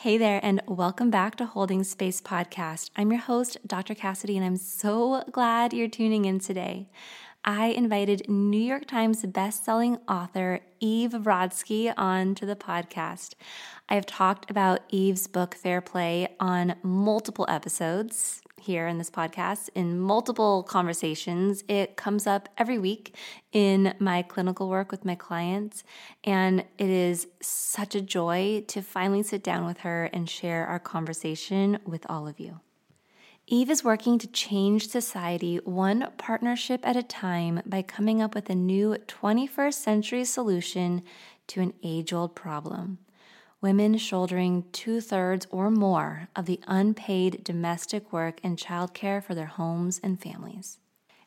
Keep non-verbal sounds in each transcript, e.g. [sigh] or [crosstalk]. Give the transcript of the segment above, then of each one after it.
Hey there, and welcome back to Holding Space Podcast. I'm your host, Dr. Cassidy, and I'm so glad you're tuning in today. I invited New York Times bestselling author Eve Rodsky on to the podcast. I have talked about Eve's book Fair Play on multiple episodes here in this podcast in multiple conversations. It comes up every week in my clinical work with my clients, and it is such a joy to finally sit down with her and share our conversation with all of you. Eve is working to change society one partnership at a time by coming up with a new 21st century solution to an age old problem women shouldering two thirds or more of the unpaid domestic work and childcare for their homes and families.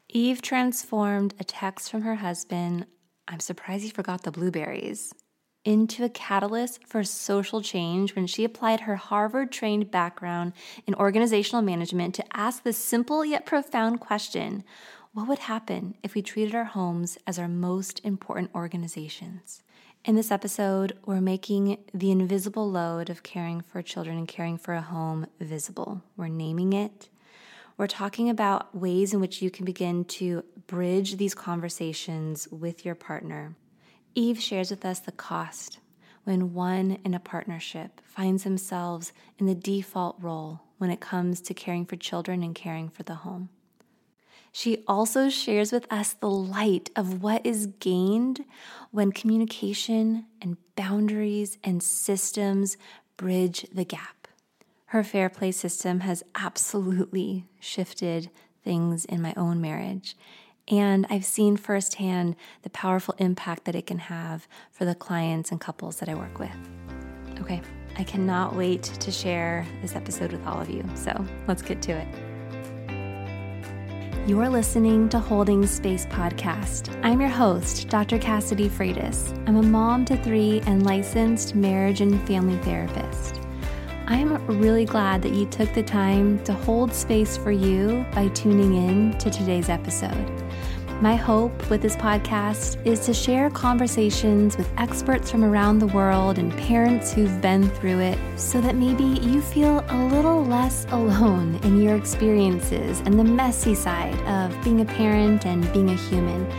Eve transformed a text from her husband, I'm surprised he forgot the blueberries, into a catalyst for social change when she applied her Harvard trained background in organizational management to ask the simple yet profound question what would happen if we treated our homes as our most important organizations? In this episode, we're making the invisible load of caring for children and caring for a home visible. We're naming it. We're talking about ways in which you can begin to bridge these conversations with your partner. Eve shares with us the cost when one in a partnership finds themselves in the default role when it comes to caring for children and caring for the home. She also shares with us the light of what is gained when communication and boundaries and systems bridge the gap. Her fair play system has absolutely shifted things in my own marriage. And I've seen firsthand the powerful impact that it can have for the clients and couples that I work with. Okay, I cannot wait to share this episode with all of you. So let's get to it. You're listening to Holding Space Podcast. I'm your host, Dr. Cassidy Freitas. I'm a mom to three and licensed marriage and family therapist. I'm really glad that you took the time to hold space for you by tuning in to today's episode. My hope with this podcast is to share conversations with experts from around the world and parents who've been through it so that maybe you feel a little less alone in your experiences and the messy side of being a parent and being a human,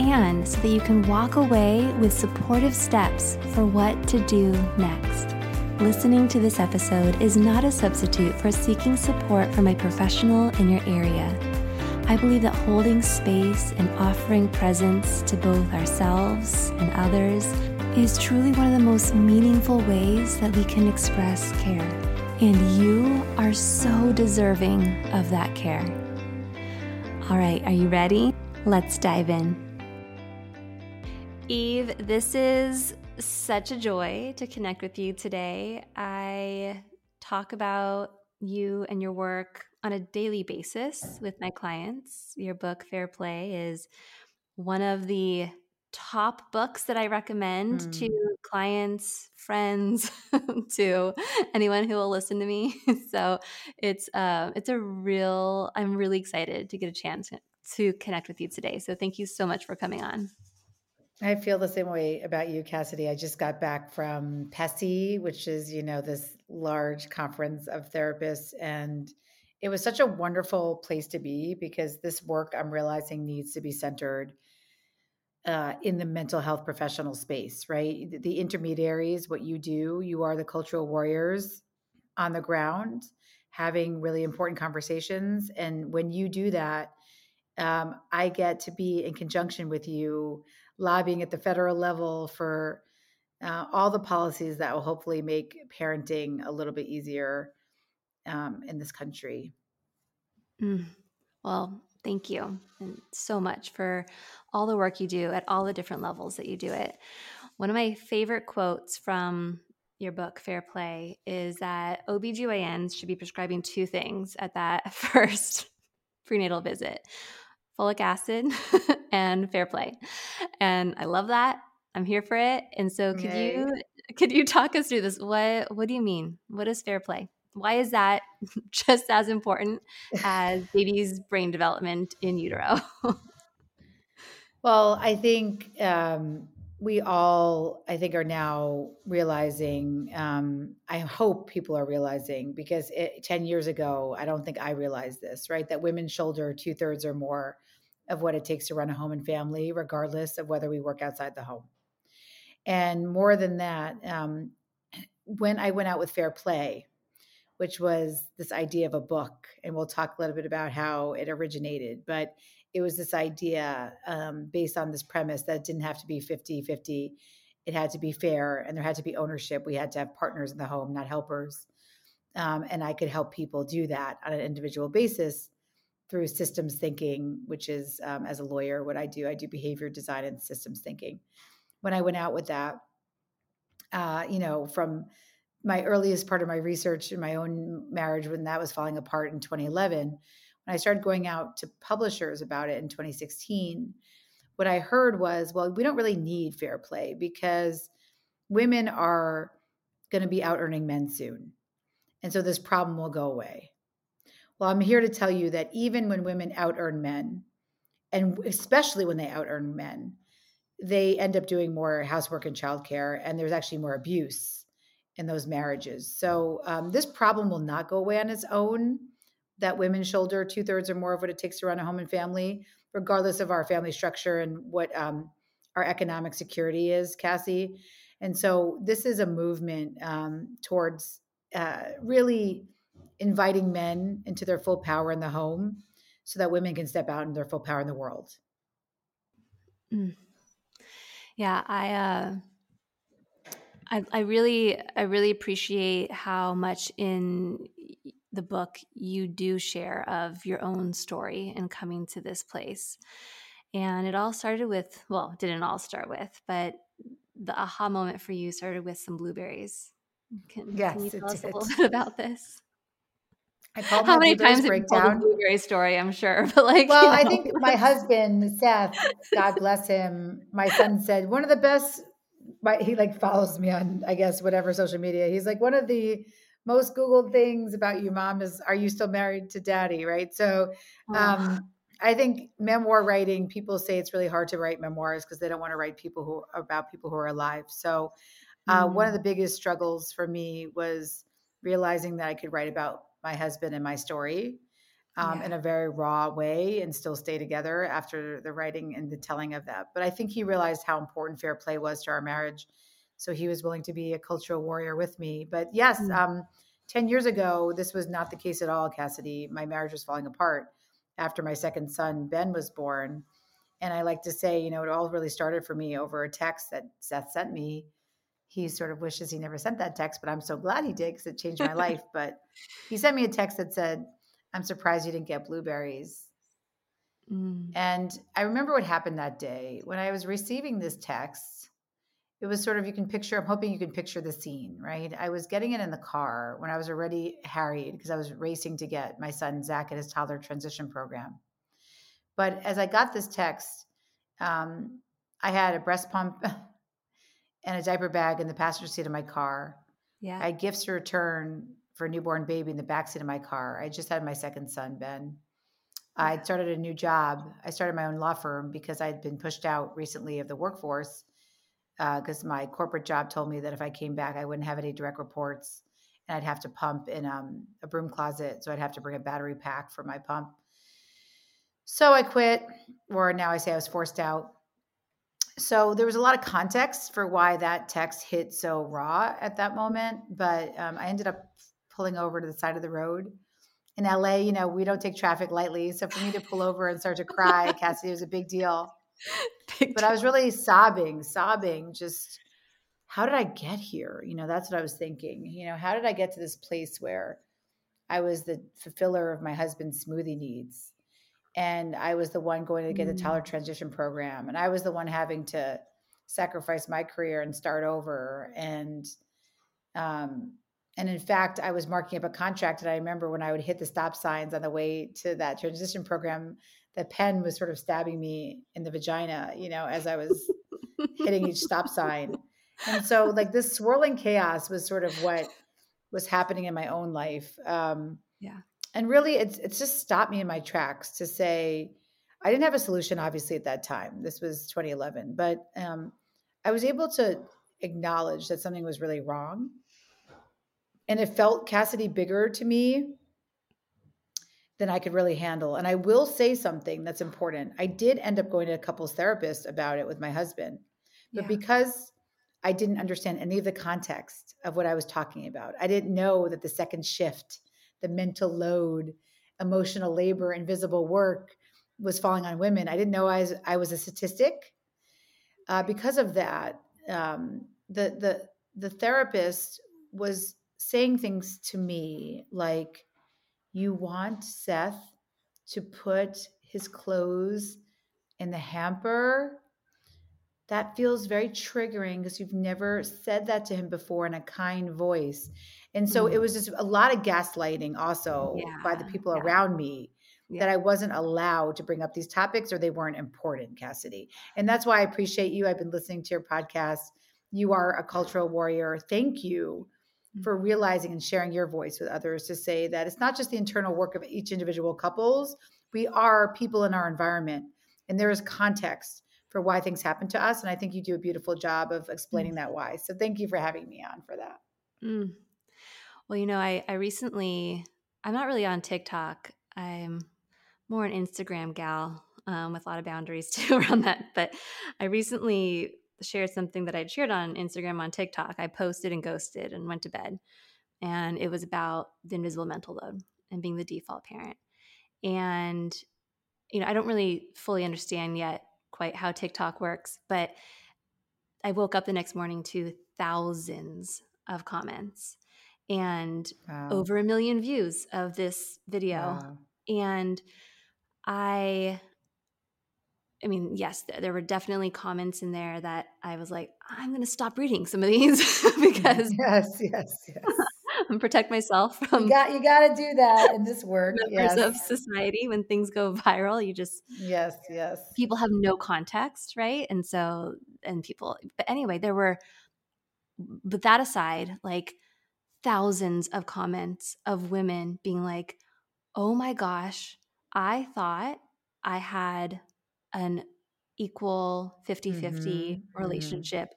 and so that you can walk away with supportive steps for what to do next. Listening to this episode is not a substitute for seeking support from a professional in your area. I believe that holding space and offering presence to both ourselves and others is truly one of the most meaningful ways that we can express care. And you are so deserving of that care. All right, are you ready? Let's dive in. Eve, this is such a joy to connect with you today. I talk about you and your work on a daily basis with my clients. Your book, Fair Play, is one of the top books that I recommend mm. to clients, friends, [laughs] to anyone who will listen to me. [laughs] so it's uh, it's a real. I'm really excited to get a chance to connect with you today. So thank you so much for coming on. I feel the same way about you, Cassidy. I just got back from PESI, which is you know this large conference of therapists and it was such a wonderful place to be because this work I'm realizing needs to be centered uh, in the mental health professional space, right? The, intermediaries, what you do, you are the cultural warriors on the ground, having really important conversations. And when you do that, um, I get to be in conjunction with you, lobbying at the federal level for uh, all the policies that will hopefully make parenting a little bit easier um, in this country. Mm. Well, Thank you and so much for all the work you do at all the different levels that you do it. One of my favorite quotes from your book, Fair Play, is that OBGYNs should be prescribing two things at that [laughs] first prenatal visit folic acid [laughs] and fair play. And I love that. I'm here for it. And so could Yay. you could you talk us through this? What what do you mean? What is fair play? Why is that [laughs] just as important as baby's brain development in utero? [laughs] well, I think um, we all, I think, are now realizing. Um, I hope people are realizing because it, ten years ago, I don't think I realized this. Right, that women shoulder two thirds or more of what it takes to run a home and family, regardless of whether we work outside the home. And more than that, um, [clears throat] when I went out with Fair Play, which was this idea of a book. And we'll talk a little bit about how it originated. But it was this idea um, based on this premise that it didn't have to be 50 50. It had to be fair and there had to be ownership. We had to have partners in the home, not helpers. Um, and I could help people do that on an individual basis through systems thinking, which is, um, as a lawyer, what I do. I do behavior design and systems thinking. When I went out with that, uh, you know, from my earliest part of my research in my own marriage when that was falling apart in 2011 when i started going out to publishers about it in 2016 what i heard was well we don't really need fair play because women are going to be out earning men soon and so this problem will go away. Well i'm here to tell you that even when women out earn men and especially when they out earn men they end up doing more housework and childcare and there's actually more abuse in those marriages. So um, this problem will not go away on its own. That women shoulder two thirds or more of what it takes to run a home and family, regardless of our family structure and what um, our economic security is, Cassie. And so this is a movement um, towards uh, really inviting men into their full power in the home so that women can step out in their full power in the world. Mm. Yeah, I uh I, I really I really appreciate how much in the book you do share of your own story and coming to this place. And it all started with, well, didn't all start with, but the aha moment for you started with some blueberries. Can, yes, can you tell us a little [laughs] bit about this? I called How many times breakdown. have you told the blueberry story? I'm sure, [laughs] but like, well, you know. I think my husband Seth, God bless him, my son said one of the best my, he like follows me on I guess whatever social media. He's like one of the most googled things about you mom is are you still married to daddy, right? So um I think memoir writing people say it's really hard to write memoirs because they don't want to write people who about people who are alive. So uh, mm. one of the biggest struggles for me was realizing that I could write about my husband and my story um, yeah. in a very raw way and still stay together after the writing and the telling of that. But I think he realized how important fair play was to our marriage. So he was willing to be a cultural warrior with me. But yes, mm-hmm. um, 10 years ago, this was not the case at all, Cassidy. My marriage was falling apart after my second son, Ben, was born. And I like to say, you know, it all really started for me over a text that Seth sent me. He sort of wishes he never sent that text, but I'm so glad he did because it changed my life. [laughs] But he sent me a text that said, I'm surprised you didn't get blueberries. Mm. And I remember what happened that day when I was receiving this text. It was sort of, you can picture, I'm hoping you can picture the scene, right? I was getting it in the car when I was already harried because I was racing to get my son Zach at his toddler transition program. But as I got this text, um, I had a breast pump [laughs] and a diaper bag in the passenger seat of my car. Yeah. I had gifts to return for a newborn baby in the backseat of my car. I just had my second son, Ben. I started a new job. I started my own law firm because I had been pushed out recently of the workforce because uh, my corporate job told me that if I came back, I wouldn't have any direct reports and I'd have to pump in um, a broom closet. So I'd have to bring a battery pack for my pump. So I quit, or now I say I was forced out. So there was a lot of context for why that text hit so raw at that moment, but um, I ended up pulling over to the side of the road. In LA, you know, we don't take traffic lightly. So for me to pull over and start to cry, [laughs] Cassie, was a big deal. Big but deal. I was really sobbing, sobbing, just how did I get here? You know, that's what I was thinking. You know, how did I get to this place where I was the fulfiller of my husband's smoothie needs? and I was the one going to get the Mm. toddler transition program, and I was the one having to sacrifice my career and start over. And um, and in fact, I was marking up a contract, and I remember when I would hit the stop signs on the way to that transition program, the pen was sort of stabbing me in the vagina, you know, as I was hitting each stop sign. And so, like this swirling chaos was sort of what was happening in my own life. Um, Yeah. and really, it's it's just stopped me in my tracks to say I didn't have a solution, obviously, at that time. This was 2011, but um, I was able to acknowledge that something was really wrong, and it felt Cassidy bigger to me than I could really handle. And I will say something that's important. I did end up going to a couples therapist about it with my husband, but Yeah. because I didn't understand any of the context of what I was talking about, I didn't know that the second shift, the mental load, emotional labor, invisible work was falling on women. I didn't know I was, I was a statistic. Uh, because of that, um, the the the therapist was saying things to me like, "You want Seth to put his clothes in the hamper." That feels very triggering because you've never said that to him before in a kind voice. And so it Mm. was just a lot of gaslighting also by the people yeah. around me Yeah. that I wasn't allowed to bring up these topics or they weren't important, Cassidy. And that's why I appreciate you. I've been listening to your podcast. You are a cultural warrior. Thank you for realizing and sharing your voice with others to say that it's not just the internal work of each individual couples. We are people in our environment, and there is context for why things happen to us. And I think you do a beautiful job of explaining that why. So thank you for having me on for that. Mm. Well, you know, I, I recently, I'm not really on TikTok. I'm more an Instagram gal um, with a lot of boundaries [laughs] too around that. But I recently shared something that I'd shared on Instagram on TikTok. I posted and ghosted and went to bed. And it was about the invisible mental load and being the default parent. And, you know, I don't really fully understand yet quite how TikTok works, but I woke up the next morning to thousands of comments and Wow. over a million views of this video. Wow. And I, I mean, yes, there were definitely comments in there that I was like, I'm going to stop reading some of these [laughs] because yes, yes, yes. and [laughs] protect myself You from got you got to do that in this [laughs] work. members Yes, of society when things go viral. You just yes, yes. people have no context, right? And so, and people, but anyway, there were, but that aside, like thousands of comments of women being like, oh my gosh, I thought I had an equal 50 50 Mhm, mhm. relationship.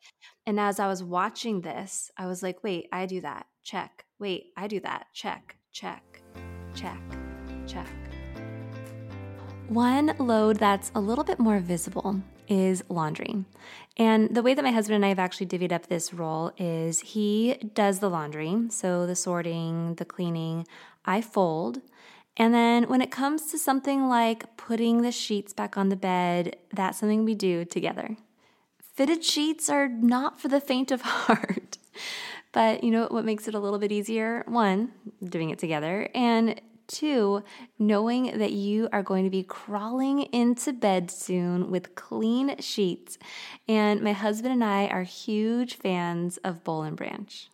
And as I was watching this, I was like, wait, I do that. Check. Wait, I do that. Check, check, check, check. One load that's a little bit more visible is laundry. And the way that my husband and I have actually divvied up this role is he does the laundry, so the sorting, the cleaning, I fold. And then when it comes to something like putting the sheets back on the bed, that's something we do together. Fitted sheets are not for the faint of [laughs] heart. But you know what makes it a little bit easier? One, doing it together, and two, knowing that you are going to be crawling into bed soon with clean sheets. And my husband and I are huge fans of Boll and Branch.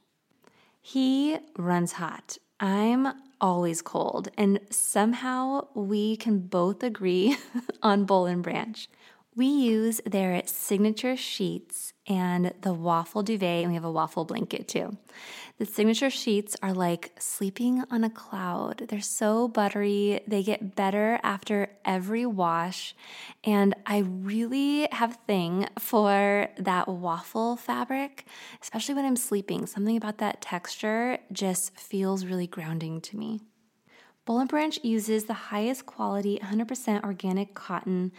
He runs hot. I'm always cold, and somehow we can both agree [laughs] on Boll and Branch. We use their signature sheets and the waffle duvet, and we have a waffle blanket too. The signature sheets are like sleeping on a cloud. They're so buttery. They get better after every wash. And I really have thing for that waffle fabric, especially when I'm sleeping. Something about that texture just feels really grounding to me. Boll and Branch uses the highest quality 100% organic cotton,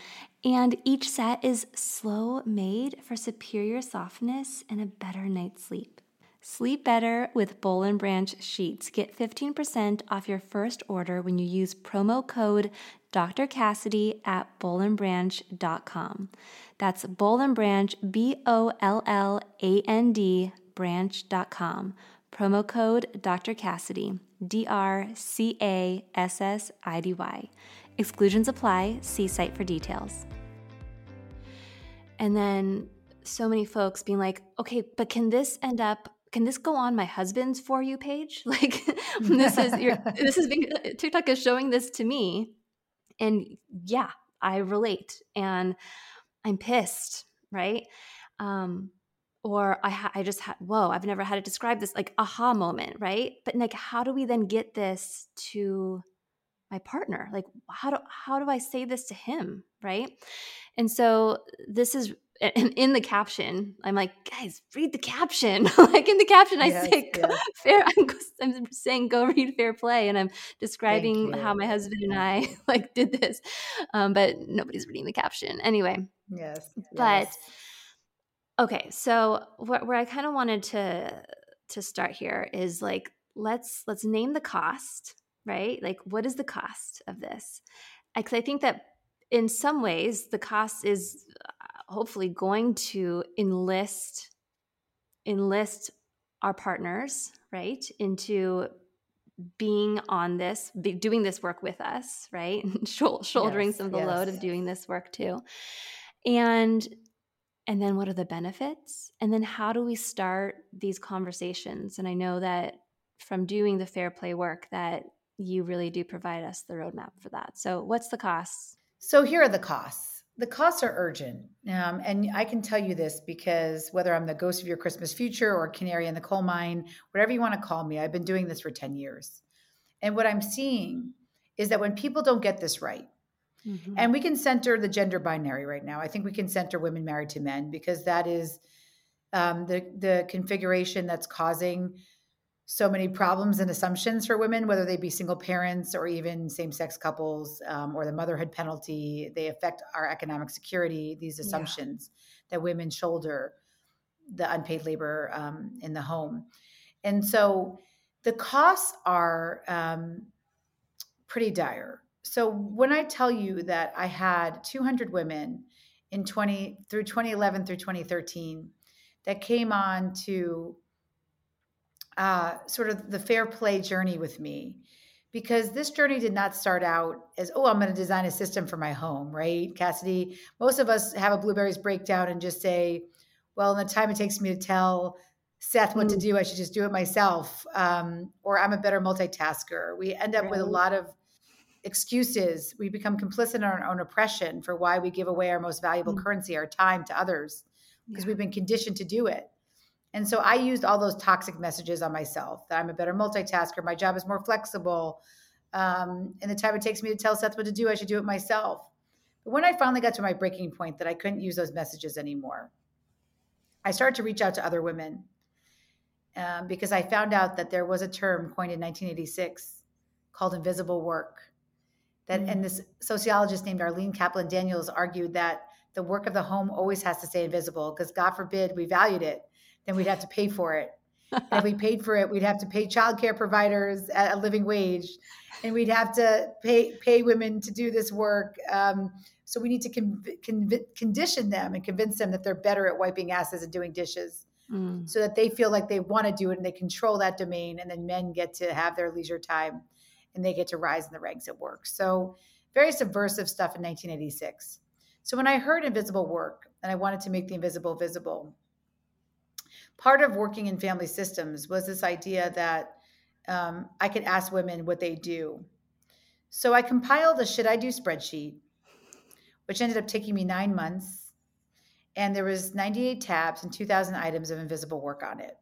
and each set is slow made for superior softness and a better night's sleep. Sleep better with Boll and Branch sheets. Get 15% off your first order when you use promo code Dr. Cassidy at bollandbranch.com. That's Boll and Branch, B O L L A N D, branch.com. Promo code Dr. Cassidy, D R C A S S I D Y. Exclusions apply. See site for details. And then so many folks being like, okay, but can this end up? Can this go on my husband's for you page? [laughs] Like [laughs] this is your, this is being TikTok is showing this to me, and yeah, I relate, and I'm pissed, right? Um, or I ha- I just had whoa, I've never had to describe this like aha moment, right? But like, how do we then get this to my partner like how do how do i say this to him? Right? And so this is in the caption i'm like guys read the caption. [laughs] Like in the caption i yes, say yes. [laughs] fair [laughs] I'm, I'm, saying go read fair play and i'm describing how my husband and i like did this um, but nobody's reading the caption. Anyway yes but yes. okay so wh- where i kind of wanted to to start here is like let's let's name the cost right? Like, what is the cost of this? Because I think that in some ways, the cost is uh, hopefully going to enlist enlist our partners right into being on this be doing this work with us right [laughs] And shouldering yes, some of the yes. load of doing this work too and and then what are the benefits and then how do we start these conversations and i know that from doing the fair play work that you really do provide us the roadmap for that. So, what's the costs? So, here are the costs. The costs are urgent. Um, and I can tell you this because whether I'm the ghost of your Christmas future or canary in the coal mine, whatever you want to call me, I've been doing this for 10 years. And what I'm seeing is that when people don't get this right, mm-hmm. and we can center the gender binary right now, I think we can center women married to men because that is um, the, the configuration that's causing so many problems and assumptions for women, whether they be single parents or even same sex couples um, or the motherhood penalty. They affect our economic security, these assumptions yeah. that women shoulder the unpaid labor um, in the home. And so the costs are um, pretty dire. So when I tell you that I had 200 women in 20 through 2011 through 2013 that came on to uh, sort of the fair play journey with me because this journey did not start out as oh i'm going to design a system for my home right cassidy most of us have a blueberries breakdown and just say well in the time it takes me to tell seth what mm. to do i should just do it myself um, or i'm a better multitasker we end up right. with a lot of excuses we become complicit in our own oppression for why we give away our most valuable mm. currency our time to others because yeah. we've been conditioned to do it and so I used all those toxic messages on myself that I'm a better multitasker, my job is more flexible. Um, and the time it takes me to tell Seth what to do, I should do it myself. But when I finally got to my breaking point that I couldn't use those messages anymore, I started to reach out to other women um, because I found out that there was a term coined in 1986 called invisible work. That mm-hmm. and this sociologist named Arlene Kaplan Daniels argued that the work of the home always has to stay invisible because God forbid we valued it then we'd have to pay for it. and [laughs] if we paid for it, we'd have to pay childcare providers at a living wage, and we'd have to pay pay women to do this work. Um, so we need to con- con- condition them and convince them that they're better at wiping asses and doing dishes, mm. so that they feel like they want to do it and they control that domain. And then men get to have their leisure time, and they get to rise in the ranks at work. So very subversive stuff in 1986. So when I heard invisible work and I wanted to make the invisible visible, part of working in family systems was this idea that um, I could ask women what they do. So I compiled a should I do spreadsheet, which ended up taking me nine months. And there was 98 tabs and 2,000 items of invisible work on it.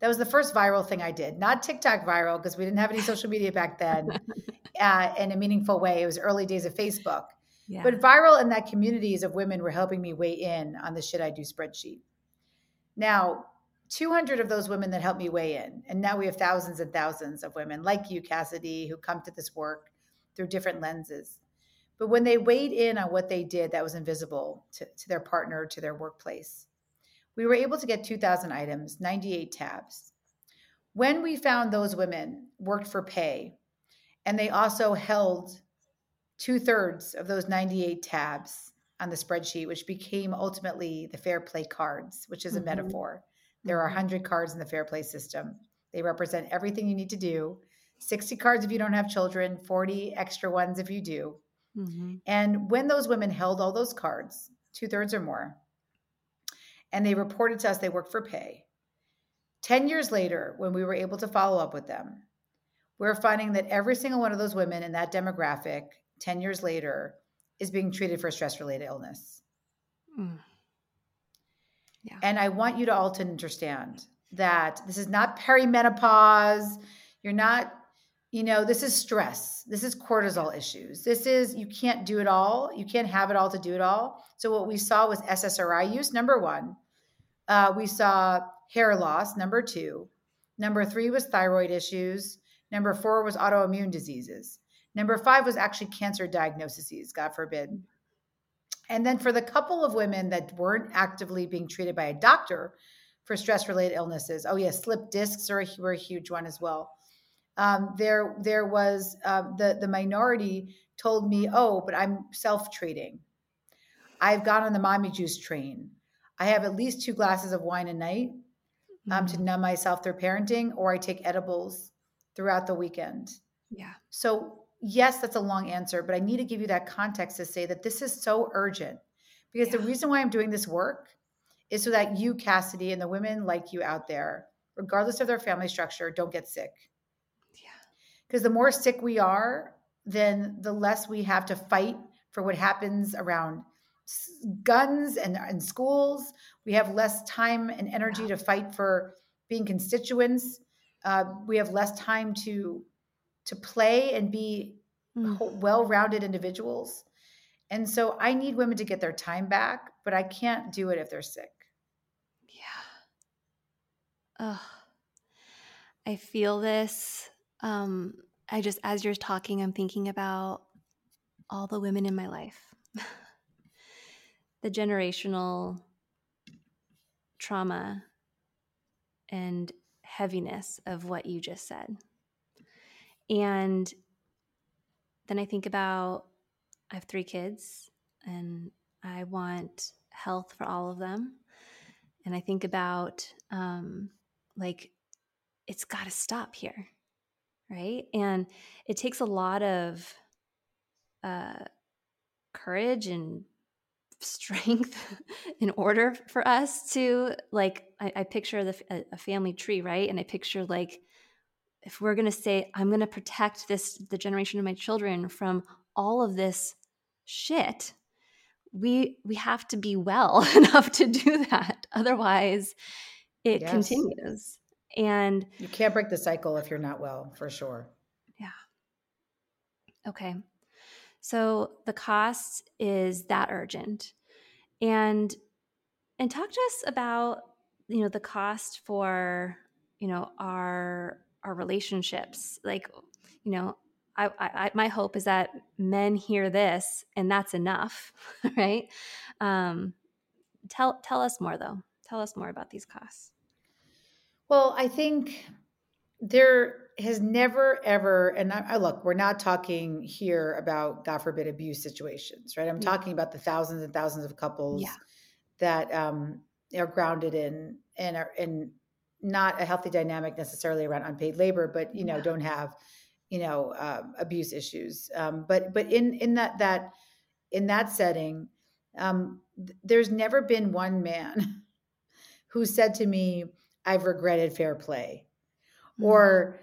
That was the first viral thing I did, not TikTok viral because we didn't have any social media back then [laughs] uh, in a meaningful way. It was early days of Facebook. Yeah. But viral in that communities of women were helping me weigh in on the should I do spreadsheet. Now, 200 of those women that helped me weigh in. And now we have thousands and thousands of women like you, Cassidy, who come to this work through different lenses. But when they weighed in on what they did that was invisible to, to their partner, to their workplace, we were able to get 2,000 items, 98 tabs. When we found those women worked for pay, and they also held two thirds of those 98 tabs on the spreadsheet, which became ultimately the fair play cards, which is a mm-hmm. metaphor. There are 100 mm-hmm. cards in the Fair Play system. They represent everything you need to do 60 cards if you don't have children, 40 extra ones if you do. Mm-hmm. And when those women held all those cards, two thirds or more, and they reported to us they worked for pay, 10 years later, when we were able to follow up with them, we're finding that every single one of those women in that demographic 10 years later is being treated for stress related illness. Mm. Yeah. And I want you to all to understand that this is not perimenopause. You're not, you know, this is stress. This is cortisol issues. This is, you can't do it all. You can't have it all to do it all. So, what we saw was SSRI use, number one. Uh, we saw hair loss, number two. Number three was thyroid issues. Number four was autoimmune diseases. Number five was actually cancer diagnoses, God forbid. And then for the couple of women that weren't actively being treated by a doctor for stress related illnesses, oh, yeah, slip discs are a, were a huge one as well. Um, there, there was uh, the, the minority told me, oh, but I'm self treating. I've gone on the mommy juice train. I have at least two glasses of wine a night um, mm-hmm. to numb myself through parenting, or I take edibles throughout the weekend. Yeah. So, yes, that's a long answer, but I need to give you that context to say that this is so urgent because yeah. the reason why I'm doing this work is so that you, Cassidy, and the women like you out there, regardless of their family structure, don't get sick. Yeah. Because the more sick we are, then the less we have to fight for what happens around guns and, and schools. We have less time and energy to fight for being constituents. Uh, we have less time to to play and be mm. well-rounded individuals. And so I need women to get their time back, but I can't do it if they're sick. Yeah. Ugh. I feel this. Um, I just, as you're talking, I'm thinking about all the women in my life. [laughs] the generational trauma and heaviness of what you just said. And then I think about I have three kids and I want health for all of them. And I think about um, like, it's got to stop here. Right. And it takes a lot of uh, courage and strength [laughs] in order for us to like i, I picture the, a, a, family tree right and i picture like if we're going to say i'm going to protect this the generation of my children from all of this shit we we have to be well [laughs] enough to do that. Otherwise it yes. continues. And you can't break the cycle if you're not well for sure. Yeah. Okay. So the cost is that urgent. And and talk to us about, you know, the cost for, you know, our our relationships. Like, you know, I, I, my hope is that men hear this and that's enough, [laughs] right? Um, tell tell us more though. Tell us more about these costs. Well, I think there has never ever and I, I, look we're not talking here about god forbid abuse situations right i'm yeah. talking about the thousands and thousands of couples yeah. that um, are grounded in and are in not a healthy dynamic necessarily around unpaid labor but you know don't have you know uh, abuse issues um, but but in in that that in that setting um, th- there's never been one man [laughs] who said to me i've regretted fair play mm-hmm. or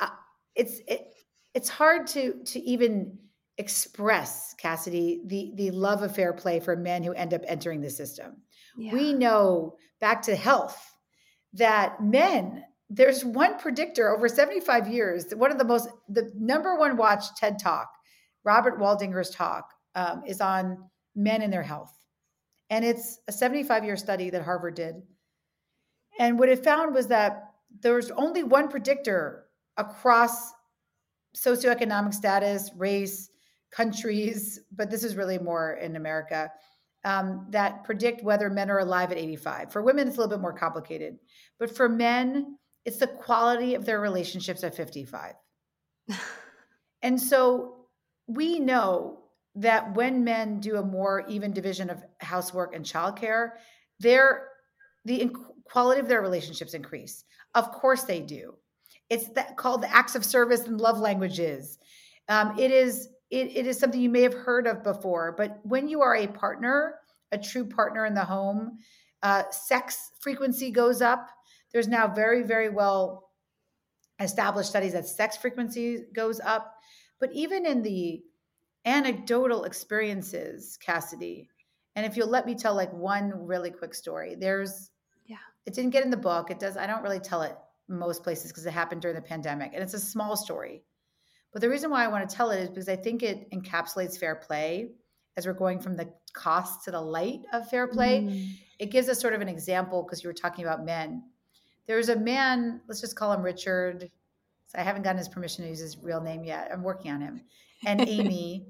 uh, uh, it's it, it's hard to to even express Cassidy the the love of fair play for men who end up entering the system. Yeah. We know back to health that men there's one predictor over 75 years one of the most the number one watched ted talk robert waldinger's talk um, is on men and their health. And it's a 75 year study that harvard did. And what it found was that there's only one predictor across socioeconomic status, race, countries, but this is really more in America, um, that predict whether men are alive at 85. For women, it's a little bit more complicated. But for men, it's the quality of their relationships at 55. [laughs] and so we know that when men do a more even division of housework and childcare, their the quality of their relationships increase. Of course they do. It's that called the acts of service and love languages. Um, it is it, it is something you may have heard of before, but when you are a partner, a true partner in the home, uh, sex frequency goes up. There's now very, very well established studies that sex frequency goes up. But even in the anecdotal experiences, Cassidy, and if you'll let me tell like one really quick story, there's, yeah, it didn't get in the book. It does, I don't really tell it most places because it happened during the pandemic and it's a small story. But the reason why I want to tell it is because I think it encapsulates fair play as we're going from the cost to the light of fair play. Mm. It gives us sort of an example because you were talking about men. There's a man, let's just call him Richard. So I haven't gotten his permission to use his real name yet. I'm working on him. And [laughs] Amy.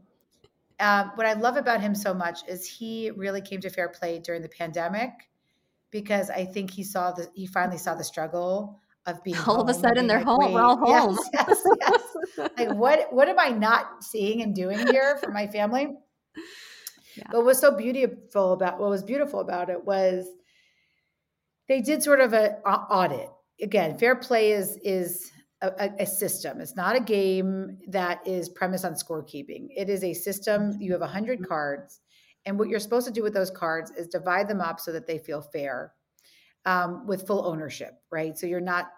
uh, what I love about him so much is he really came to fair play during the pandemic because I think he saw the he finally saw the struggle of being all of a sudden they're like, home. We're all home. Yes, [laughs] yes, yes. like what what am I not seeing and doing here for my family? Yeah. But what was so beautiful about what was beautiful about it was they did sort of a, a audit. Again, fair play is is a, a, system. It's not a game that is premised on scorekeeping. It is a system. Mm-hmm. You have 100 mm-hmm. cards, and what you're supposed to do with those cards is divide them up so that they feel fair um, with full ownership, right? So you're not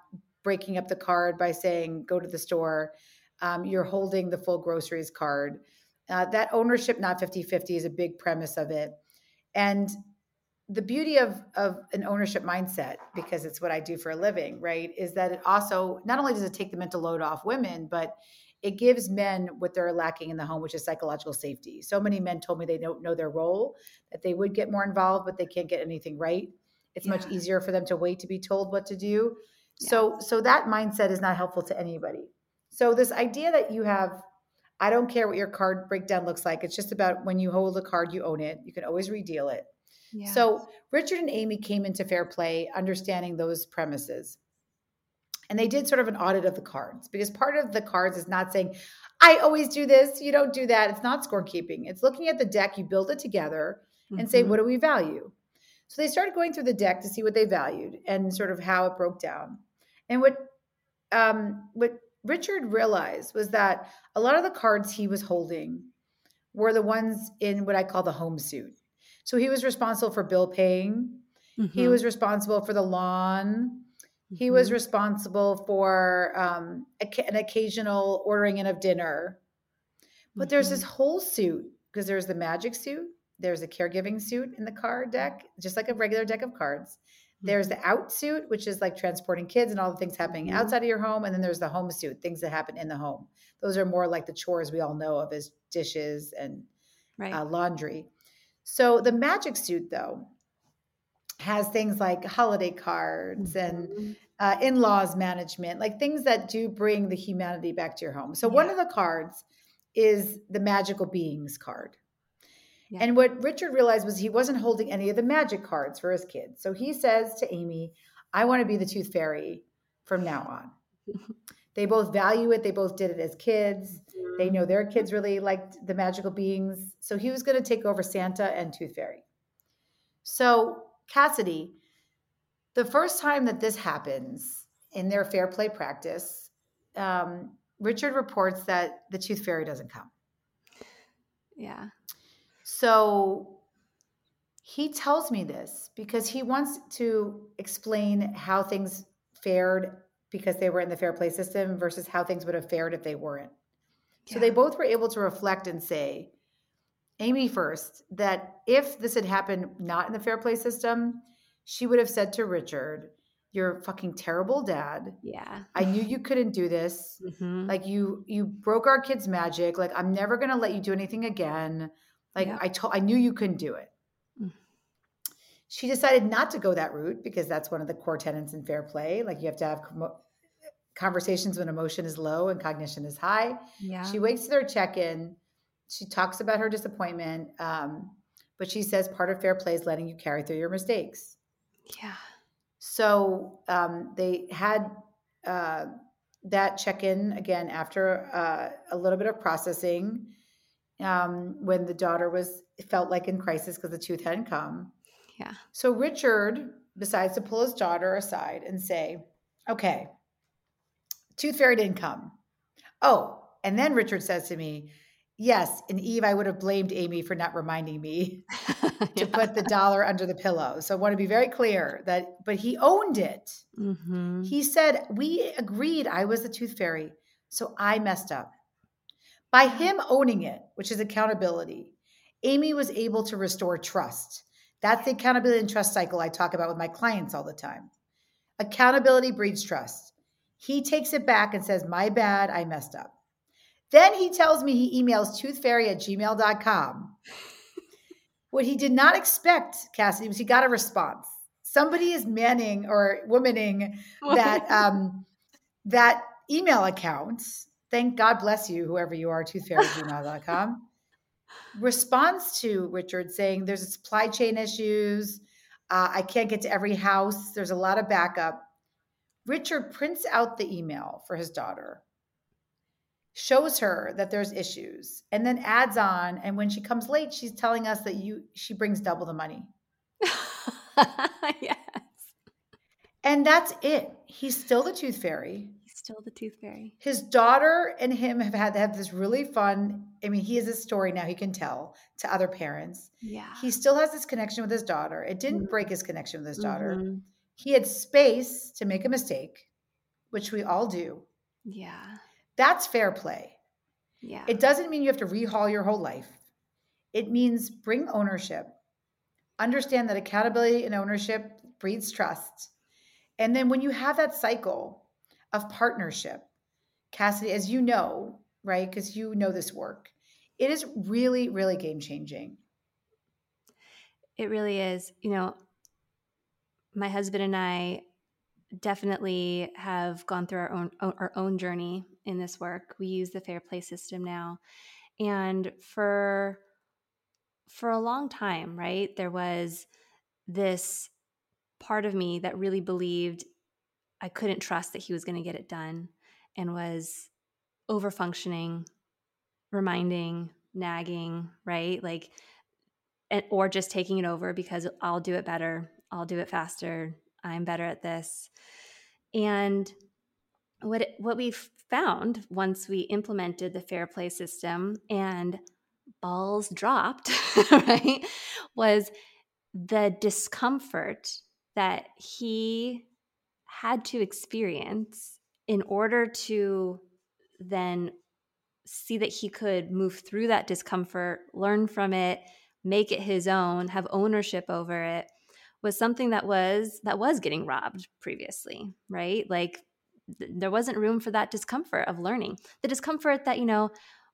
breaking up the card by saying, go to the store. Um, you're holding the full groceries card. Uh, that ownership, not 50 50, is a big premise of it. And the beauty of, of an ownership mindset, because it's what I do for a living, right, is that it also not only does it take the mental load off women, but it gives men what they're lacking in the home, which is psychological safety. So many men told me they don't know their role, that they would get more involved, but they can't get anything right. It's yeah. much easier for them to wait to be told what to do. Yeah. So so that mindset is not helpful to anybody. So this idea that you have I don't care what your card breakdown looks like. It's just about when you hold a card, you own it. You can always redeal it. Yeah. So Richard and Amy came into Fair Play understanding those premises. And they did sort of an audit of the cards because part of the cards is not saying, I always do this, you don't do that. It's not scorekeeping. It's looking at the deck, you build it together and mm-hmm. say, what do we value? So they started going through the deck to see what they valued and sort of how it broke down. And what um, what Richard realized was that a lot of the cards he was holding were the ones in what I call the home suit. So he was responsible for bill paying. Mm-hmm. He was responsible for the lawn. Mm-hmm. He was mm-hmm. responsible for um, a, an occasional ordering in of dinner. But mm-hmm. there's this whole suit because there's the magic suit, there's a caregiving suit in the card deck, just like a regular deck of cards. There's mm-hmm. the out suit, which is like transporting kids and all the things happening mm-hmm. outside of your home. And then there's the home suit, things that happen in the home. Those are more like the chores we all know of as dishes and right. uh, laundry. So the magic suit, though, has things like holiday cards mm-hmm. and uh, in laws management, like things that do bring the humanity back to your home. So yeah. one of the cards is the magical beings card. Yeah. And what Richard realized was he wasn't holding any of the magic cards for his kids. So he says to Amy, I want to be the tooth fairy from now on. [laughs] they both value it. They both did it as kids. They know their kids really liked the magical beings. So he was going to take over Santa and Tooth Fairy. So, Cassidy, the first time that this happens in their fair play practice, um, Richard reports that the Tooth Fairy doesn't come. Yeah. So he tells me this because he wants to explain how things fared because they were in the fair play system versus how things would have fared if they weren't. Yeah. So they both were able to reflect and say, Amy first, that if this had happened not in the fair play system, she would have said to Richard, You're a fucking terrible dad. Yeah. I knew you couldn't do this. Mm-hmm. Like you you broke our kids' magic. Like I'm never gonna let you do anything again. Like yeah. I told, I knew you couldn't do it. Mm. She decided not to go that route because that's one of the core tenets in fair play. Like you have to have conversations when emotion is low and cognition is high. Yeah. She waits to their check-in. She talks about her disappointment, um, but she says part of fair play is letting you carry through your mistakes. Yeah. So um, they had uh, that check-in again after uh, a little bit of processing um, when the daughter was felt like in crisis because the tooth hadn't come. Yeah. So Richard decides to pull his daughter aside and say, "Okay, tooth fairy didn't come." Oh, and then Richard says to me, Yes, and Eve, I would have blamed Amy for not reminding me [laughs] [laughs] to Yeah. put the dollar under the pillow. So I want to be very clear that, but he owned it. Mhm. He said, We agreed I was the tooth fairy, so I messed up. By him owning it, which is accountability, Amy was able to restore trust. That's the accountability and trust cycle I talk about with my clients all the time. Accountability breeds trust. He takes it back and says, My bad, I messed up. Then he tells me he emails toothfairy at gmail.com. what he did not expect, Cassidy, was he got a response. Somebody is manning or womaning that um, that email account. Thank God bless you, whoever you are, toothfairy@gmail.com. [laughs] Responds to Richard saying there's a supply chain issues. Uh, I can't get to every house. There's a lot of backup. Richard prints out the email for his daughter, shows her that there's issues, and then adds on. And when she comes late, she's telling us that you she brings double the money. [laughs] yes. And that's it. He's still the tooth fairy. Still the tooth fairy. His daughter and him have had have this really fun. I mean, he has a story now he can tell to other parents. Yeah. He still has this connection with his daughter. It didn't break his connection with his daughter. Mhm. He had space to make a mistake, which we all do. Yeah. That's fair play. Yeah. It doesn't mean you have to rehaul your whole life. It means bring ownership. Understand that accountability and ownership breeds trust. And then when you have that cycle of partnership, Cassidy, as you know, right, because you know this work, it is really, really game changing. It really is. You know, my husband and I definitely have gone through our own our own journey in this work. We use the fair play system now. And for for a long time, right? There was this part of me that really believed I couldn't trust that he was going to get it done and was over functioning, reminding, nagging, right? Like or just taking it over because I'll do it better. I'll do it faster. I'm better at this. And what what we found once we implemented the fair play system and balls dropped, [laughs] right, was the discomfort that he had to experience in order to then see that he could move through that discomfort, learn from it, make it his own, have ownership over it was something that was that was getting robbed previously, right? Like th- there wasn't room for that discomfort of learning. The discomfort that, you know,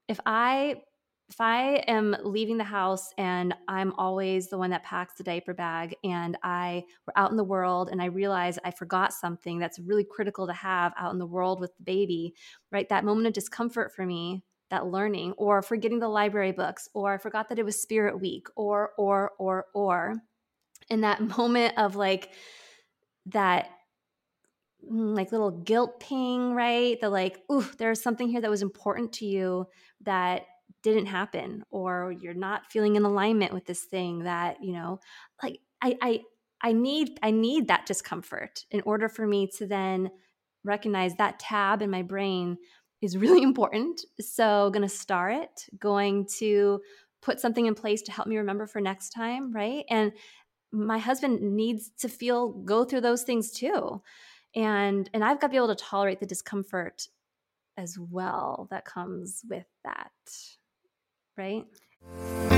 if I if I am leaving the house and I'm always the one that packs the diaper bag and I we're out in the world and I realize I forgot something that's really critical to have out in the world with the baby, right? That moment of discomfort for me, that learning, or forgetting the library books, or I forgot that it was spirit week, or, or, or, or. In that [laughs] moment of like that mm, like little guilt ping, right? The like, ooh, there's something here that was important to you that didn't happen, or you're not feeling in alignment with this thing that, you know, like I I I need I need that discomfort in order for me to then recognize that tab in my brain is really [laughs] important. So gonna star it, going to put something in place to help me remember for next time, right? And my husband needs to feel go through those things too and and i've got to be able to tolerate the discomfort as well that comes with that right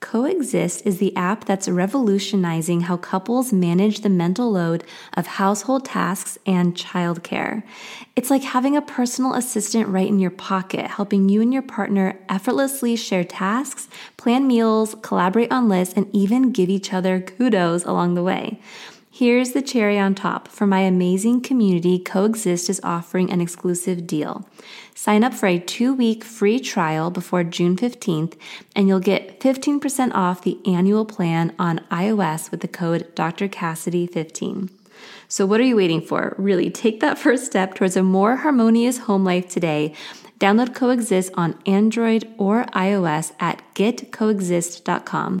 Coexist is the app that's revolutionizing how couples manage the mental load of household tasks and childcare. It's like having a personal assistant right in your pocket, helping you and your partner effortlessly share tasks, plan meals, collaborate on lists, and even give each other kudos along the way. Here's the cherry on top. For my amazing community, Coexist is offering an exclusive deal. Sign up for a two week free trial before June 15th, and you'll get 15% off the annual plan on iOS with the code Dr. Cassidy15. So, what are you waiting for? Really, take that first step towards a more harmonious home life today. Download Coexist on Android or iOS at getcoexist.com.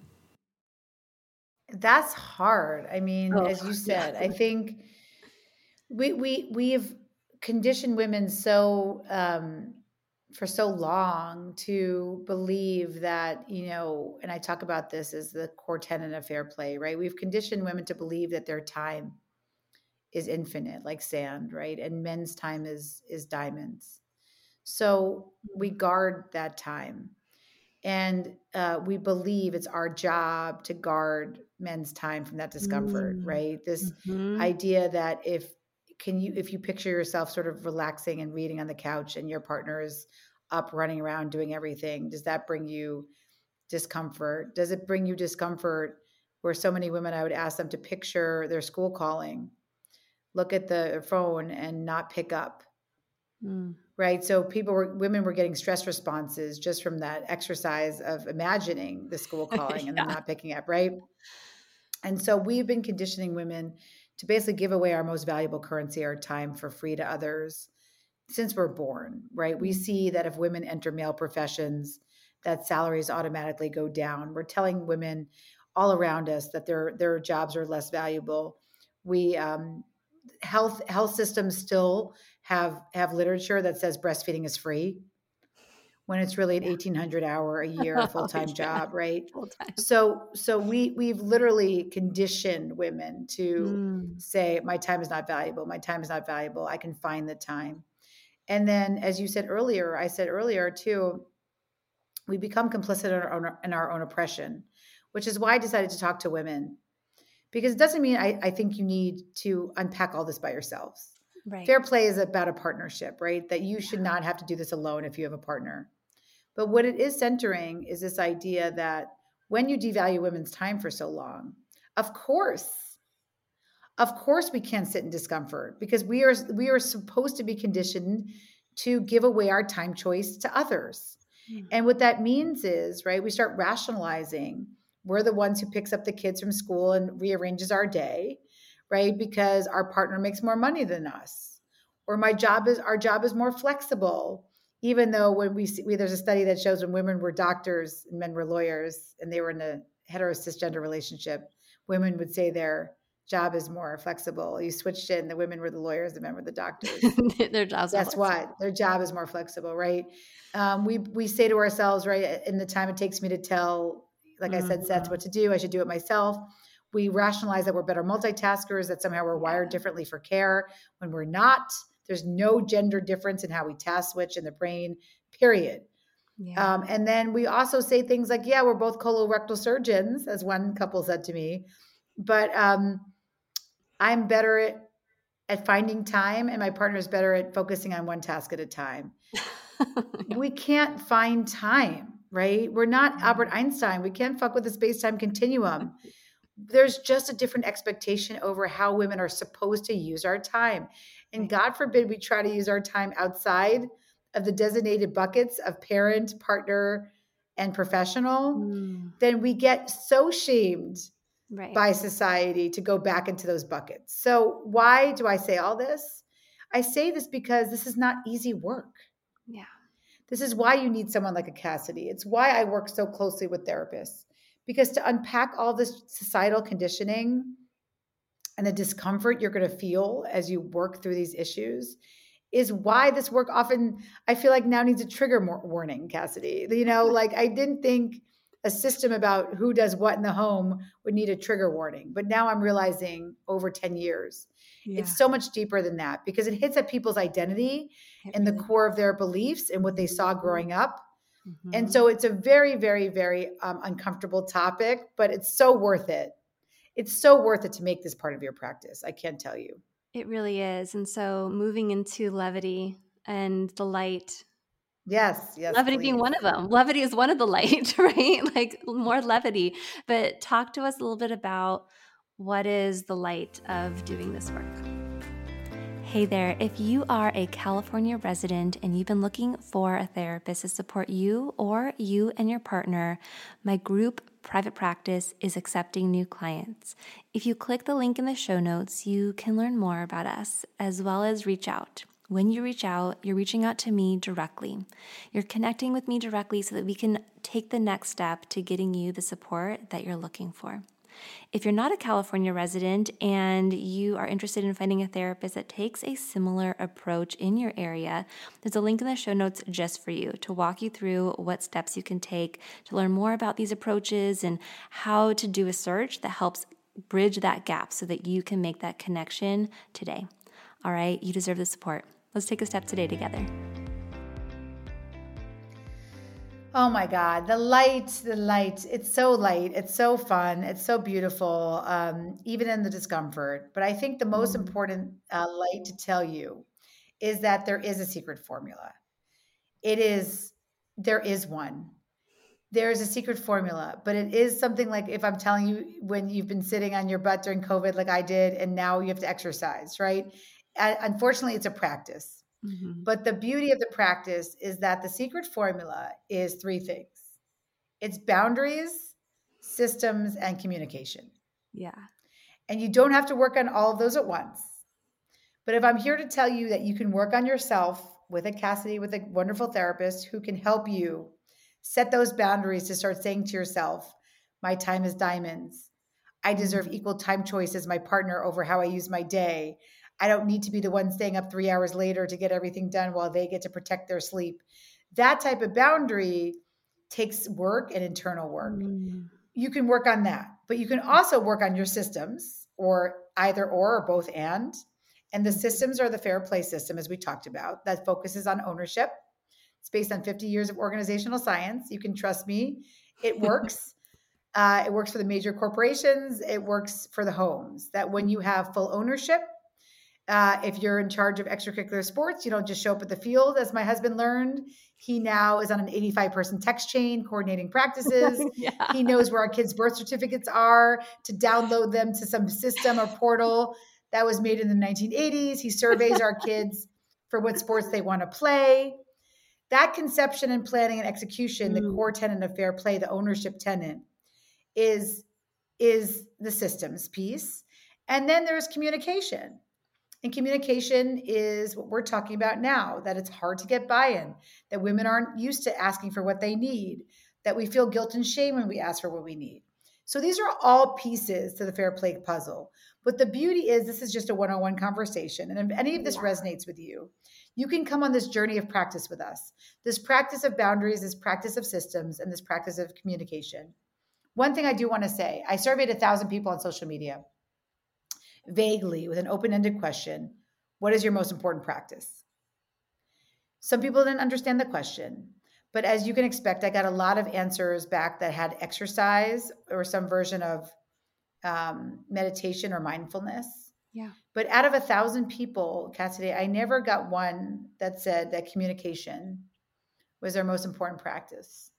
That's hard. I mean, Oh, as you [laughs] said, I think we we we've conditioned women so um for so long to believe that, you know, and I talk about this as the core tenet of fair play, right? We've conditioned women to believe that their time is infinite, like sand, right? And men's time is is diamonds. So we guard that time and uh, we believe it's our job to guard men's time from that discomfort Mm. right this Mhm. idea that if can you if you picture yourself sort of relaxing and reading on the couch and your partner is up running around doing everything does that bring you discomfort does it bring you discomfort where so many women i would ask them to picture their school calling look at the phone and not pick up Mm. Right? So people were women were getting stress responses just from that exercise of imagining the school [laughs] calling and then Yeah. not picking up right? And so we've been conditioning women to basically give away our most valuable currency our time for free to others since we're born right? We see that if women enter male professions that salaries automatically go down. We're telling women all around us that their their jobs are less valuable. We um, health health systems still have have literature that says breastfeeding is free when it's really an 1800 hour a year [laughs] full-time Yeah. job right Full time. so so we we've literally conditioned women to Mm. say my time is not valuable my time is not valuable i can find the time and then as you said earlier i said earlier too we become complicit in our own, in our own oppression which is why i decided to talk to women because it doesn't mean I, I think you need to unpack all this by yourselves Right. fair play is about a partnership right? That you should not have to do this alone if you have a partner. But what it is centering is this idea that when you devalue women's time for so long of course of course we can't sit in discomfort because we are we are supposed to be conditioned to give away our time choice to others. Mm. and what that means is right we start rationalizing. We're the ones who picks up the kids from school and rearranges our day right because our partner makes more money than us or my job is our job is more flexible even though when we see we, there's a study that shows when women were doctors and men were lawyers and they were in a hetero cisgender relationship women would say their job is more flexible you switched it and the women were the lawyers the men were the doctors [laughs] Their jobs. Guess what? Their job is more flexible, right? Um, we we say to ourselves, right, in the time it takes me to tell, like I said, Seth, Mhm. what to do. I should do it myself. We rationalize that we're better multitaskers, that somehow we're wired differently for care when we're not. There's no gender difference in how we task switch in the brain, period. Yeah. Um, and then we also say things like, yeah, we're both colorectal surgeons, as one couple said to me. But um, I'm better at, at finding time, and my partner is better at focusing on one task at a time. [laughs] we can't find time, right? We're not Albert Einstein. We can't fuck with the space time continuum. [laughs] There's just a different expectation over how women are supposed to use our time. And God forbid we try to use our time outside of the designated buckets of parent, partner, and professional, mm. then we get so shamed right. by society to go back into those buckets. So, why do I say all this? I say this because this is not easy work. Yeah. This is why you need someone like a Cassidy. It's why I work so closely with therapists because to unpack all this societal conditioning and the discomfort you're going to feel as you work through these issues is why this work often I feel like now needs a trigger warning, Cassidy. You know, [laughs] like I didn't think a system about who does what in the home would need a trigger warning, but now I'm realizing over 10 years, yeah. it's so much deeper than that because it hits at people's identity and the core of their beliefs and what they saw mm-hmm. growing up. Mm-hmm. And so it's a very, very, very um, uncomfortable topic, but it's so worth it. It's so worth it to make this part of your practice. I can't tell you. It really is. And so moving into levity and the light. Yes, yes. Levity please. being one of them. Levity is one of the [laughs] light, right? Like more levity. But talk to us a little bit about what is the light of doing this work. Hey there, if you are a California resident and you've been looking for a therapist to support you or you and your partner, my group private practice is accepting new clients. If you click the link in the show notes, you can learn more about us as well as reach out. When you reach out, you're reaching out to me directly. You're connecting with me directly so that we can take the next step to getting you the support that you're looking for. If you're not a California resident and you are interested in finding a therapist that takes a similar approach in your area, there's a link in the show notes just for you to walk you through what steps you can take to learn more about these approaches and how to do a search that helps bridge that gap so that you can make that connection today. All right, you deserve the support. Let's take a step today together. Oh my God, the light, the light. It's so light. It's so fun. It's so beautiful, um, even in the discomfort. But I think the most mm-hmm. important uh, light to tell you is that there is a secret formula. It is, there is one. There's a secret formula, but it is something like if I'm telling you when you've been sitting on your butt during COVID, like I did, and now you have to exercise, right? unfortunately, it's a practice Mm-hmm. But the beauty of the practice is that the secret formula is three things it's boundaries, systems, and communication. Yeah. And you don't have to work on all of those at once. But if I'm here to tell you that you can work on yourself with a Cassidy, with a wonderful therapist who can help you set those boundaries to start saying to yourself, my time is diamonds. I deserve equal time choice as my partner over how I use my day. I don't need to be the one staying up three hours later to get everything done while they get to protect their sleep. That type of boundary takes work and internal work. Mm. You can work on that, but you can also work on your systems or either or or both and. And the systems are the fair play system, as we talked about, that focuses on ownership. It's based on 50 years of organizational science. You can trust me, it [laughs] works. uh, it works for the major corporations, it works for the homes. That when you have full ownership, uh, if you're in charge of extracurricular sports, you don't just show up at the field. As my husband learned, he now is on an 85 person text chain coordinating practices. [laughs] yeah. He knows where our kids' birth certificates are to download them to some system or portal that was made in the 1980s. He surveys our [laughs] kids for what sports they want to play. That conception and planning and execution, mm. the core tenant of fair play, the ownership tenant, is is the systems piece. And then there's communication and communication is what we're talking about now that it's hard to get buy in, that women aren't used to asking for what they need, that we feel guilt and shame when we ask for what we need. So these are all pieces to the fair play puzzle. But the beauty is, this is just a one on one conversation. And if any of this resonates with you, you can come on this journey of practice with us this practice of boundaries, this practice of systems, and this practice of communication. One thing I do want to say I surveyed a thousand people on social media vaguely with an open ended question What is your most important practice? Some people didn't understand the question, but as you can expect, I got a lot of answers back that had exercise or some version of um, meditation or mindfulness. Yeah. But out of a thousand people, Cassidy, I never got one that said that communication was their most important practice.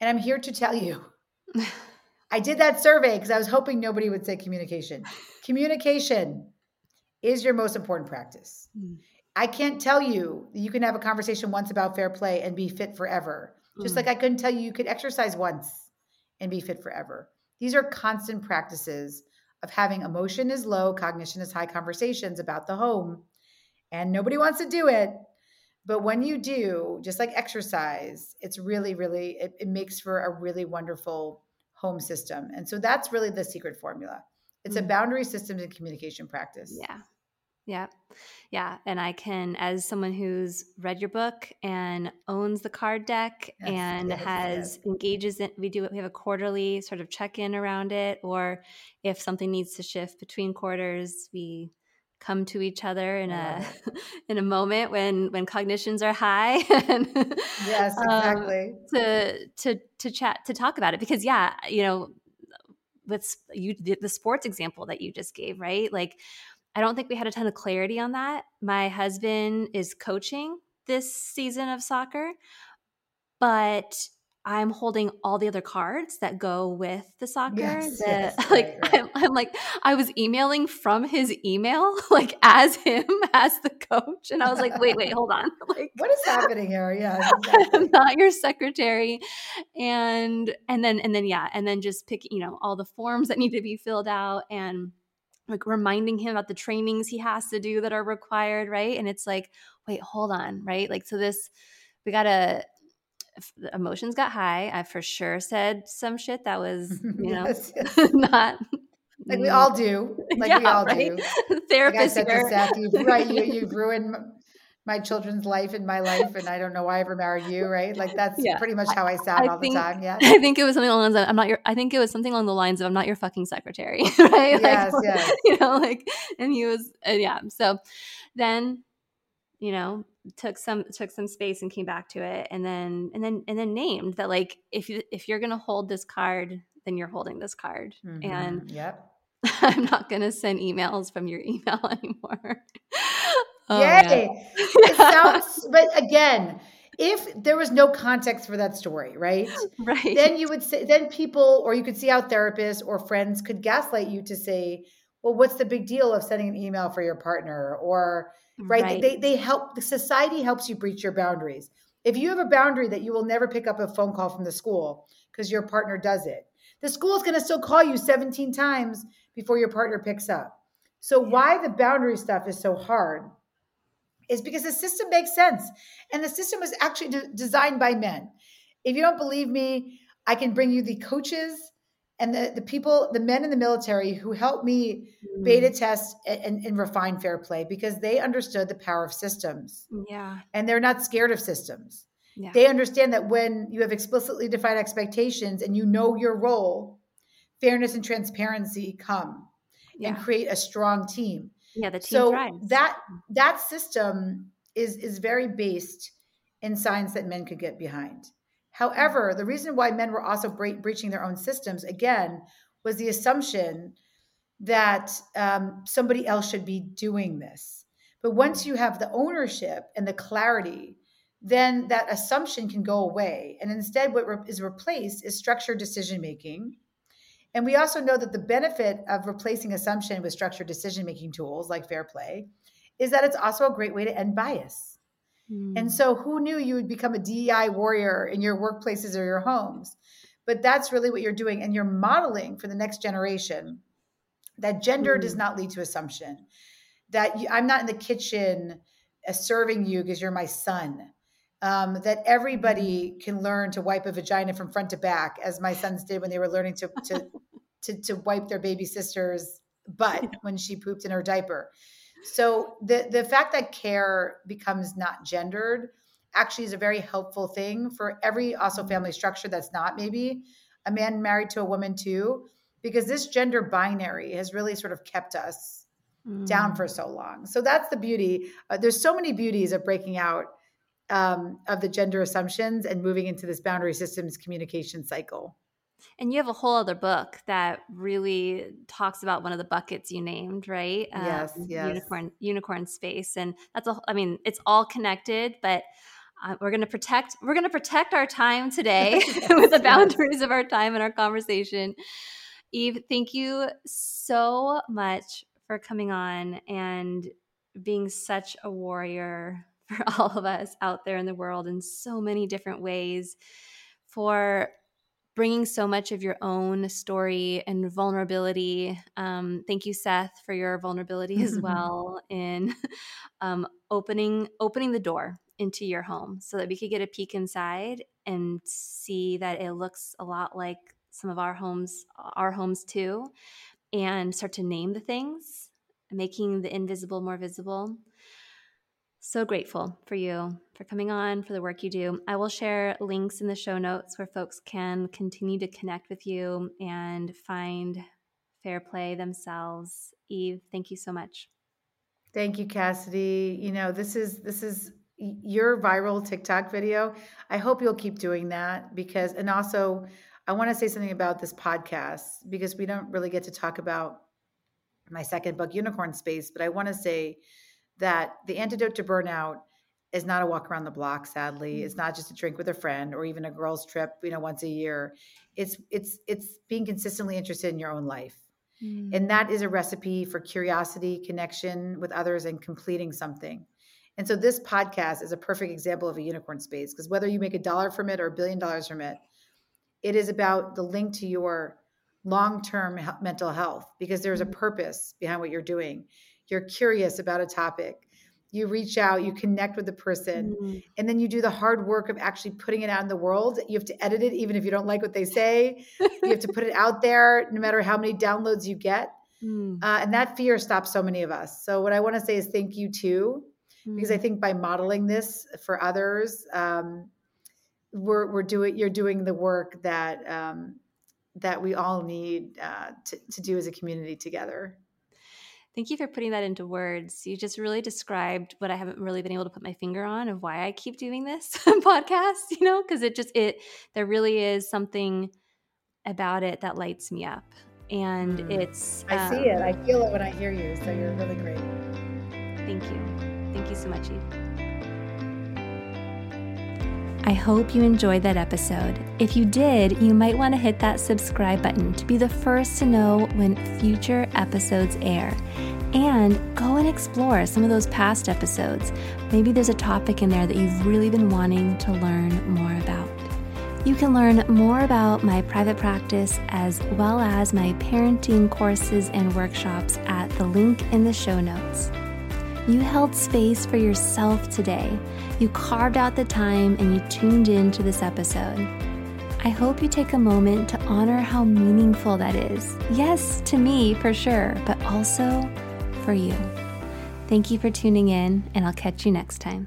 And I'm here to tell you, [laughs] I did that survey because I was hoping nobody would say communication. communication is your most important practice. Mm. I can't tell you you can have a conversation once about fair play and be fit forever. Just mm. like I couldn't tell you you could exercise once and be fit forever. These are constant practices of having emotion is low, cognition is high conversations about the home. And nobody wants to do it. But when you do, just like exercise, it's really, really, it, it makes for a really wonderful home system. And so that's really the secret formula. It's mm-hmm. a boundary systems and communication practice. Yeah. Yeah. Yeah. And I can, as someone who's read your book and owns the card deck yes, and yes, has yes. engages in, we do it, we have a quarterly sort of check in around it. Or if something needs to shift between quarters, we come to each other in a [laughs] in a moment when when cognitions are high [laughs] and yes um, exactly. um, to to to chat to talk about it. Because yeah you know with you the sports example that you just gave right? Like I don't think we had a ton of clarity on that. My husband is coaching this season of soccer, but I'm holding all the other cards that go with the soccer. Yes, that, yes, [laughs] like right, right. I'm, I'm, like I was emailing from his email, [laughs] like as him [laughs] as the coach, and I was like, wait, wait, hold on, like what is happening here? Yeah, exactly. I'm not your secretary, and and then and then yeah, and then just pick you know all the forms that need to be filled out and like reminding him about the trainings he has to do that are required, right? And it's like, wait, hold on, right? Like, so this, we gotta, emotions got high. I for sure said some shit that was, [laughs] you know, yes, yes. [laughs] not like we all do. Like yeah, we all right? [laughs] do. Therapist like Seth, you've, right? You, you've ruined my children's life and my life, and I don't know why I ever married you, right? Like that's yeah. pretty much how I sound I all think, the time. Yeah. I think it was something along the lines of I'm not your. I think it was something along the lines of I'm not your fucking secretary, right? Yes, like, yes. You know, like, and he was, uh, yeah. So then, you know, took some took some space and came back to it, and then and then and then named that like if you if you're gonna hold this card, then you're holding this card, mm-hmm. and yep. [laughs] I'm not going to send emails from your email [laughs] anymore. Oh, Yay. it [laughs] sounds, but again, if there was no context for that story, right? Right. Then you would say, then people, or you could see how therapists or friends could gaslight you to say, well, what's the big deal of sending an email for your partner? Or, right? right. They, they help, the society helps you breach your boundaries. If you have a boundary that you will never pick up a phone call from the school because your partner does it, the school is going to still call you 17 times before your partner picks up. So, yeah. why the boundary stuff is so hard is because the system makes sense. And the system was actually de- designed by men. If you don't believe me, I can bring you the coaches and the, the people, the men in the military who helped me mm. beta test and, and, refine fair play because they understood the power of systems. Yeah. And they're not scared of systems. Yeah. They understand that when you have explicitly defined expectations and you know your role, fairness and transparency come yeah. and create a strong team. Yeah, the team so thrives. that that system is is very based in science that men could get behind. However, the reason why men were also bre- breaching their own systems again was the assumption that um, somebody else should be doing this. But once you have the ownership and the clarity, then that assumption can go away. And instead, what re- is replaced is structured decision making and we also know that the benefit of replacing assumption with structured decision making tools like fair play is that it's also a great way to end bias. Mm. And so, who knew you would become a DEI warrior in your workplaces or your homes? But that's really what you're doing. And you're modeling for the next generation that gender mm. does not lead to assumption, that you, I'm not in the kitchen uh, serving you because you're my son um, that everybody can learn to wipe a vagina from front to back, as my sons did when they were learning to to [laughs] to, to wipe their baby sister's butt when she pooped in her diaper. So the the fact that care becomes not gendered actually is a very helpful thing for every also family structure that's not maybe a man married to a woman too, because this gender binary has really sort of kept us mm. down for so long. So that's the beauty. Uh, there's so many beauties of breaking out um, of the gender assumptions and moving into this boundary systems communication cycle. And you have a whole other book that really talks about one of the buckets you named, right? Yes, um, yes. Unicorn, unicorn space, and that's a. I mean, it's all connected, but uh, we're going to protect. We're going to protect our time today [laughs] [laughs] with the boundaries yes. of our time and our conversation. Eve, thank you so much for coming on and being such a warrior [laughs] for all of us out there in the world in so many different ways for bringing so much of your own story and vulnerability. Um, thank you, Seth, for your vulnerability as [laughs] well in [laughs] um, opening opening the door into your home so that we could get a peek inside and see that it looks a lot like some of our homes our homes too and start to name the things making the invisible more visible so grateful for you for coming on, for the work you do. I will share links in the show notes where folks can continue to connect with you and find fair play themselves. Eve, thank you so much. Thank you, Cassidy. You know, this is this is your viral TikTok video. I hope you'll keep doing that because and also I want to say something about this podcast because we don't really get to talk about my second book Unicorn Space, but I want to say that the antidote to burnout is not a walk around the block sadly mm-hmm. it's not just a drink with a friend or even a girls trip you know once a year it's it's it's being consistently interested in your own life mm-hmm. and that is a recipe for curiosity connection with others and completing something and so this podcast is a perfect example of a unicorn space because whether you make a dollar from it or a billion dollars from it it is about the link to your long-term mental health because there's a mm-hmm. purpose behind what you're doing you're curious about a topic you reach out you connect with the person mm. and then you do the hard work of actually putting it out in the world you have to edit it even if you don't like what they say you have to put it out there no matter how many downloads you get mm. uh, and that fear stops so many of us so what i want to say is thank you too mm. because i mm. think by modeling this for others um, we're, we're doing you're doing the work that um, that we all need uh, to, to do as a community together Thank you for putting that into words. You just really described what I haven't really been able to put my finger on of why I keep doing this [laughs] podcast, you know, because it just it there really is something about it that lights me up. And mm. it's I see it. I um feel it when I hear you. So you're really great. Thank you. Thank you so much, Eve. I hope you enjoyed that episode. If you did, you might want to hit that subscribe button to be the first to know when future episodes air. And go and explore some of those past episodes. Maybe there's a topic in there that you've really been wanting to learn more about. You can learn more about my private practice as well as my parenting courses and workshops at the link in the show notes. You held space for yourself today. You carved out the time and you tuned in to this episode. I hope you take a moment to honor how meaningful that is. Yes, to me for sure, but also for you. Thank you for tuning in, and I'll catch you next time.